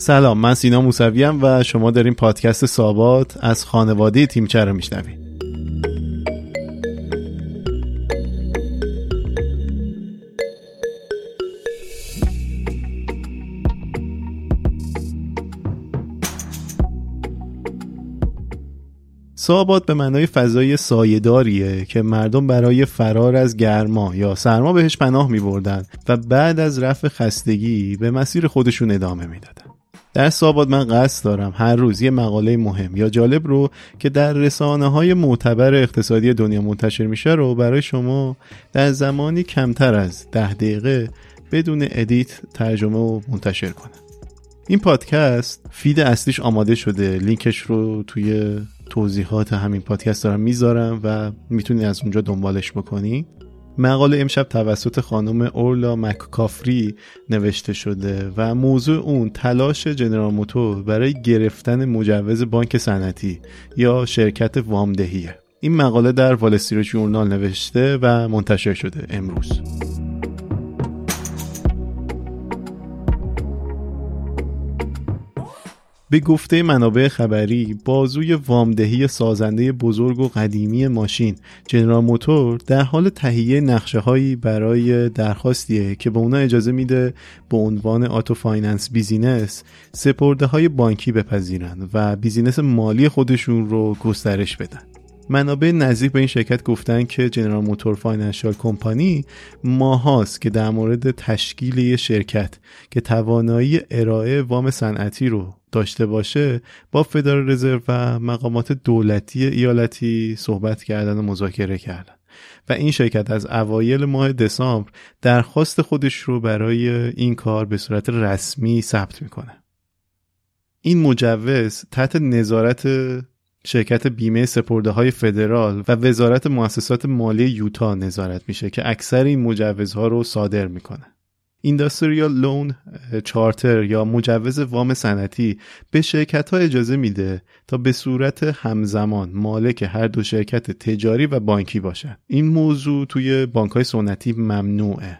سلام من سینا موسویم و شما داریم پادکست سابات از خانواده تیمچه رو میشنوید سابات به معنای فضای سایهداریه که مردم برای فرار از گرما یا سرما بهش پناه می بردن و بعد از رفع خستگی به مسیر خودشون ادامه می‌دادن. در من قصد دارم هر روز یه مقاله مهم یا جالب رو که در رسانه های معتبر اقتصادی دنیا منتشر میشه رو برای شما در زمانی کمتر از ده دقیقه بدون ادیت ترجمه و منتشر کنم. این پادکست فید اصلیش آماده شده. لینکش رو توی توضیحات همین پادکست دارم می‌ذارم و می‌تونی از اونجا دنبالش بکنی. مقاله امشب توسط خانم اورلا مککافری نوشته شده و موضوع اون تلاش جنرال موتور برای گرفتن مجوز بانک صنعتی یا شرکت وامدهیه. این مقاله در والستری جورنال نوشته و منتشر شده امروز. به گفته منابع خبری بازوی وامدهی سازنده بزرگ و قدیمی ماشین. جنرال موتور در حال تهیه نقشه هایی برای درخواستیه که به اونا اجازه میده به عنوان auto finance business سپرده های بانکی بپذیرن و business مالی خودشون رو گسترش بدن. منابع نزدیک به این شرکت گفتن که جنرال موتور فاینانشال کمپانی ماهاست که در مورد تشکیل شرکت که توانایی ارائه وام صنعتی رو داشته باشه با فدرال رزرو و مقامات دولتی ایالتی صحبت کردن و مذاکره کردن. و این شرکت از اوایل ماه دسامبر درخواست خودش رو برای این کار به صورت رسمی ثبت می‌کنه. این مجوز تحت نظارت شرکت بیمه سپرده های فدرال و وزارت مؤسسات مالی یوتا نظارت میشه که اکثر این مجوزها رو صادر می‌کنه. اینداستریال لون چارتر یا مجوز وام صنعتی به شرکت ها اجازه میده تا به صورت همزمان مالک هر دو شرکت تجاری و بانکی باشن. این موضوع توی بانک های سنتی ممنوعه.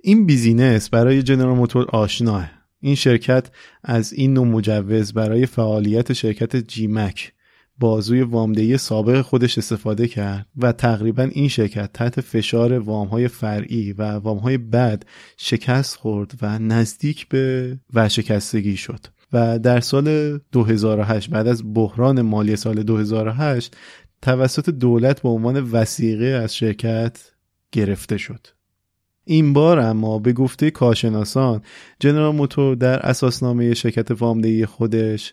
این بیزینس برای جنرال موتور آشناه. این شرکت از این نوع مجوز برای فعالیت شرکت جیمک بازوی وامدهی سابق خودش استفاده کرد و تقریبا این شرکت تحت فشار وامهای فرعی و وامهای بد شکست خورد و نزدیک به ورشکستگی شد. و در سال 2008 بعد از بحران مالی سال 2008 توسط دولت به عنوان وسیقه از شرکت گرفته شد. این بار اما به گفته کارشناسان جنرال موتور در اساسنامه شرکت وامدهی خودش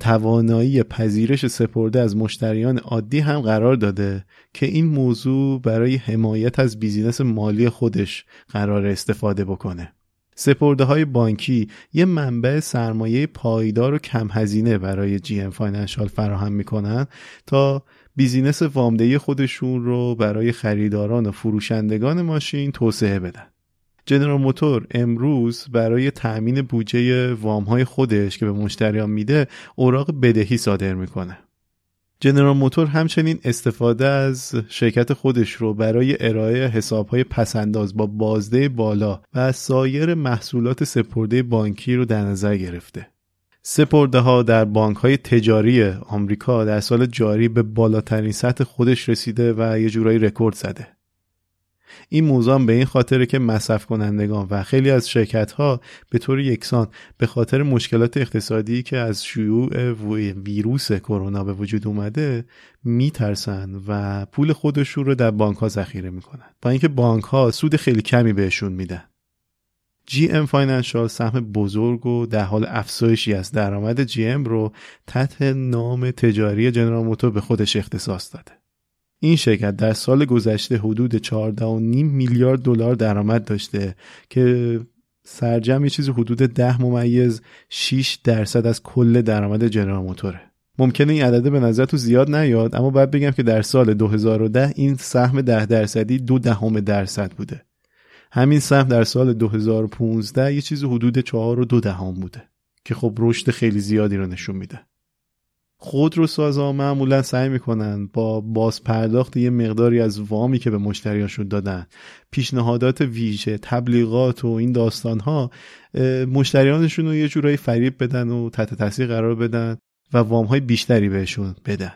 توانایی پذیرش سپرده از مشتریان عادی هم قرار داده که این موضوع برای حمایت از business مالی خودش قرار استفاده بکنه. سپرده های بانکی یه منبع سرمایه پایدار و کم هزینه برای جی ام فاینانشال فراهم می‌کنن تا business وامدهی خودشون رو برای خریداران و فروشندگان ماشین توسعه بدن. جنرال موتور امروز برای تأمین بودجه وام های خودش که به مشتریان میده اوراق بدهی صادر می‌کنه. جنرال موتور همچنین استفاده از شرکت خودش رو برای ارائه حساب های پسنداز با بازده بالا و سایر محصولات سپرده بانکی رو در نظر گرفته. سپرده ها در بانک های تجاری آمریکا در سال جاری به بالاترین سطح خودش رسیده و یه جورایی رکورد زده. این موضوع به این خاطره که مصرف کنندگان و خیلی از شرکت ها به طور یکسان به خاطر مشکلات اقتصادی که از شیوع ویروس کرونا به وجود اومده میترسن و پول خودشون رو در بانک ها ذخیره می‌کنن با اینکه بانک ها سود خیلی کمی بهشون میدن جی ام فاینانشال سهم بزرگ و در حال افزایشی از درآمد جی ام رو تحت نام تجاری جنرال موتور به خودش اختصاص داده. این شرکت در سال گذشته حدود 14.5 میلیارد دلار درآمد داشته که سرجم یه چیزی حدود 10 ممیز 6 درصد از کل درآمد جنرال موتوره. ممکنه این عدده به نظر تو زیاد نیاد اما باید بگم که در سال 2010 این سهم 10 درصدی دو دهم درصد بوده. همین سهم در سال 2015 یه چیز حدود 4 و دو دهم بوده که خب رشد خیلی زیادی رو نشون میده خودروسازا معمولا سعی می‌کنن با باز پرداخت یه مقداری از وامی که به مشتریاشون دادن پیشنهادات ویژه تبلیغات و این داستان ها مشتریانشون رو یه جورایی فریب بدن و تحت تاثیر قرار بدن و وام های بیشتری بهشون بدن.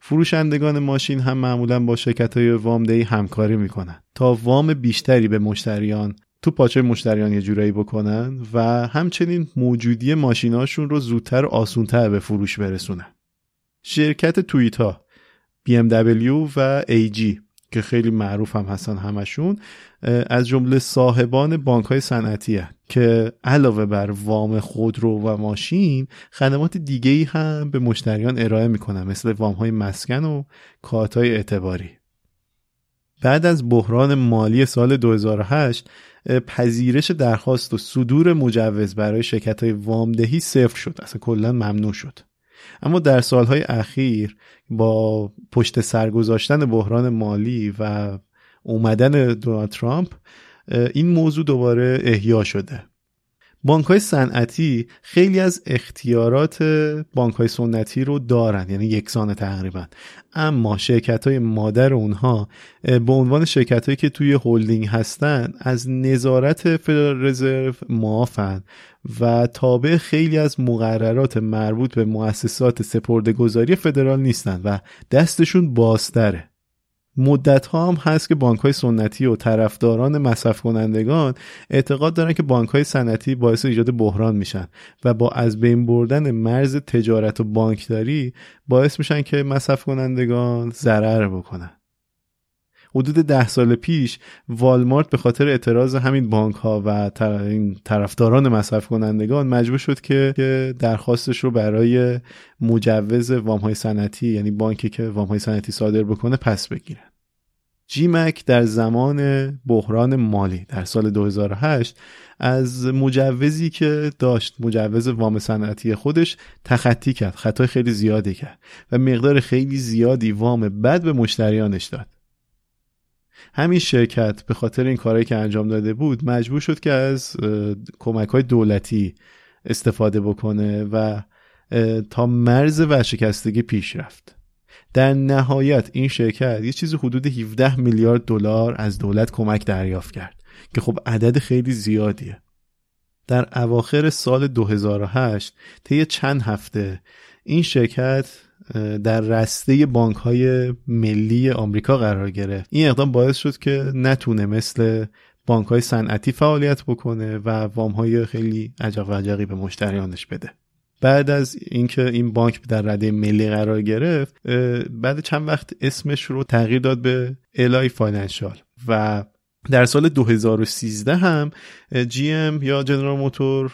فروشندگان ماشین هم معمولا با شرکت های وامدهی همکاری می‌کنن. تا وام بیشتری به مشتریان تو پاچه مشتریان یه جورایی بکنن و همچنین موجودی ماشیناشون رو زودتر آسونتر به فروش برسونن. شرکت تویتا BMW و AG که خیلی معروف هم هستن همشون از جمله صاحبان بانک های صنعتی که علاوه بر وام خودرو و ماشین خدمات دیگه ای هم به مشتریان ارائه می‌کنن مثل وام های مسکن و کارت های اعتباری. بعد از بحران مالی سال 2008 پذیرش درخواست و صدور مجوز برای شرکت های وامدهی صفر شد. اصلا کلا ممنوع شد. اما در سالهای اخیر با پشت سر گذاشتن بحران مالی و اومدن دونالد ترامپ این موضوع دوباره احیا شده. بانک های صنعتی خیلی از اختیارات بانک های سنتی رو دارن یعنی یکسان تقریبا. اما شرکت های مادر اونها به عنوان شرکت هایی که توی هلدینگ هستن از نظارت فدرال رزرو معافن و تابع خیلی از مقررات مربوط به مؤسسات سپردهگذاری فدرال نیستن و دستشون بازتره. مدت ها هم هست که بانک های سنتی و طرفداران مصرف کنندگان اعتقاد دارن که بانک های سنتی باعث ایجاد بحران میشن و با از بین بردن مرز تجارت و بانکداری باعث میشن که مصرف کنندگان ضرر بکنن. حدود ده سال پیش والمارت به خاطر اعتراض همین بانک ها و طرفداران مصرف کنندگان مجبور شد که درخواستش رو برای مجوز وام های سنتی یعنی بانکی که وام های سنتی صادر بکنه پس بگیرن. جیمک در زمان بحران مالی در سال 2008 از مجوزی که داشت مجوز وام صنعتی خودش تخطی کرد خطای خیلی زیادی کرد و مقدار خیلی زیادی وام بد به مشتریانش داد. همین شرکت به خاطر این کارهایی که انجام داده بود مجبور شد که از کمک های دولتی استفاده بکنه و تا مرز ورشکستگی پیش رفت. در نهایت این شرکت یه چیزی حدود 17 میلیارد دلار از دولت کمک دریافت کرد که خب عدد خیلی زیادیه. در اواخر سال 2008 طی چند هفته این شرکت در رسته بانک های ملی آمریکا قرار گرفت. این اقدام باعث شد که نتونه مثل بانک های صنعتی فعالیت بکنه و وام های خیلی عجق وجقی به مشتریانش بده. بعد از اینکه این بانک در رده ملی قرار گرفت بعد چند وقت اسمش رو تغییر داد به الای فاینانشال و در سال 2013 هم جی ام یا جنرال موتور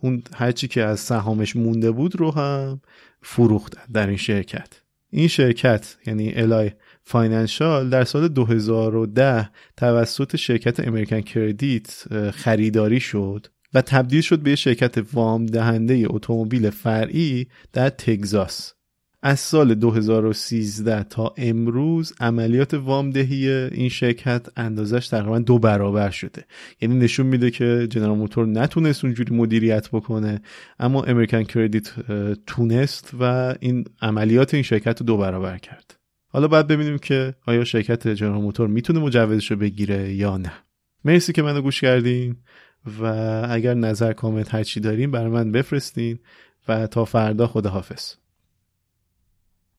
اونا هرچی که از سهامش مونده بود رو هم فروختن در این شرکت. این شرکت یعنی الای فاینانشال در سال 2010 توسط شرکت امریکن کردیت خریداری شد. و تبدیل شد به شرکت وام دهنده اتومبیل فرعی در تگزاس. از سال 2013 تا امروز عملیات وامدهی این شرکت اندازش تقریبا دو برابر شده. یعنی نشون میده که جنرال موتور نتونست اونجوری مدیریت بکنه اما امریکن کردیت تونست و این عملیات این شرکت رو دو برابر کرد. حالا باید ببینیم که آیا شرکت جنرال موتور می‌تونه مجوزش رو بگیره یا نه. مرسی که منو گوش کردین. و اگر نظر کامنت هرچی دارین برای من بفرستین و تا فردا خداحافظ.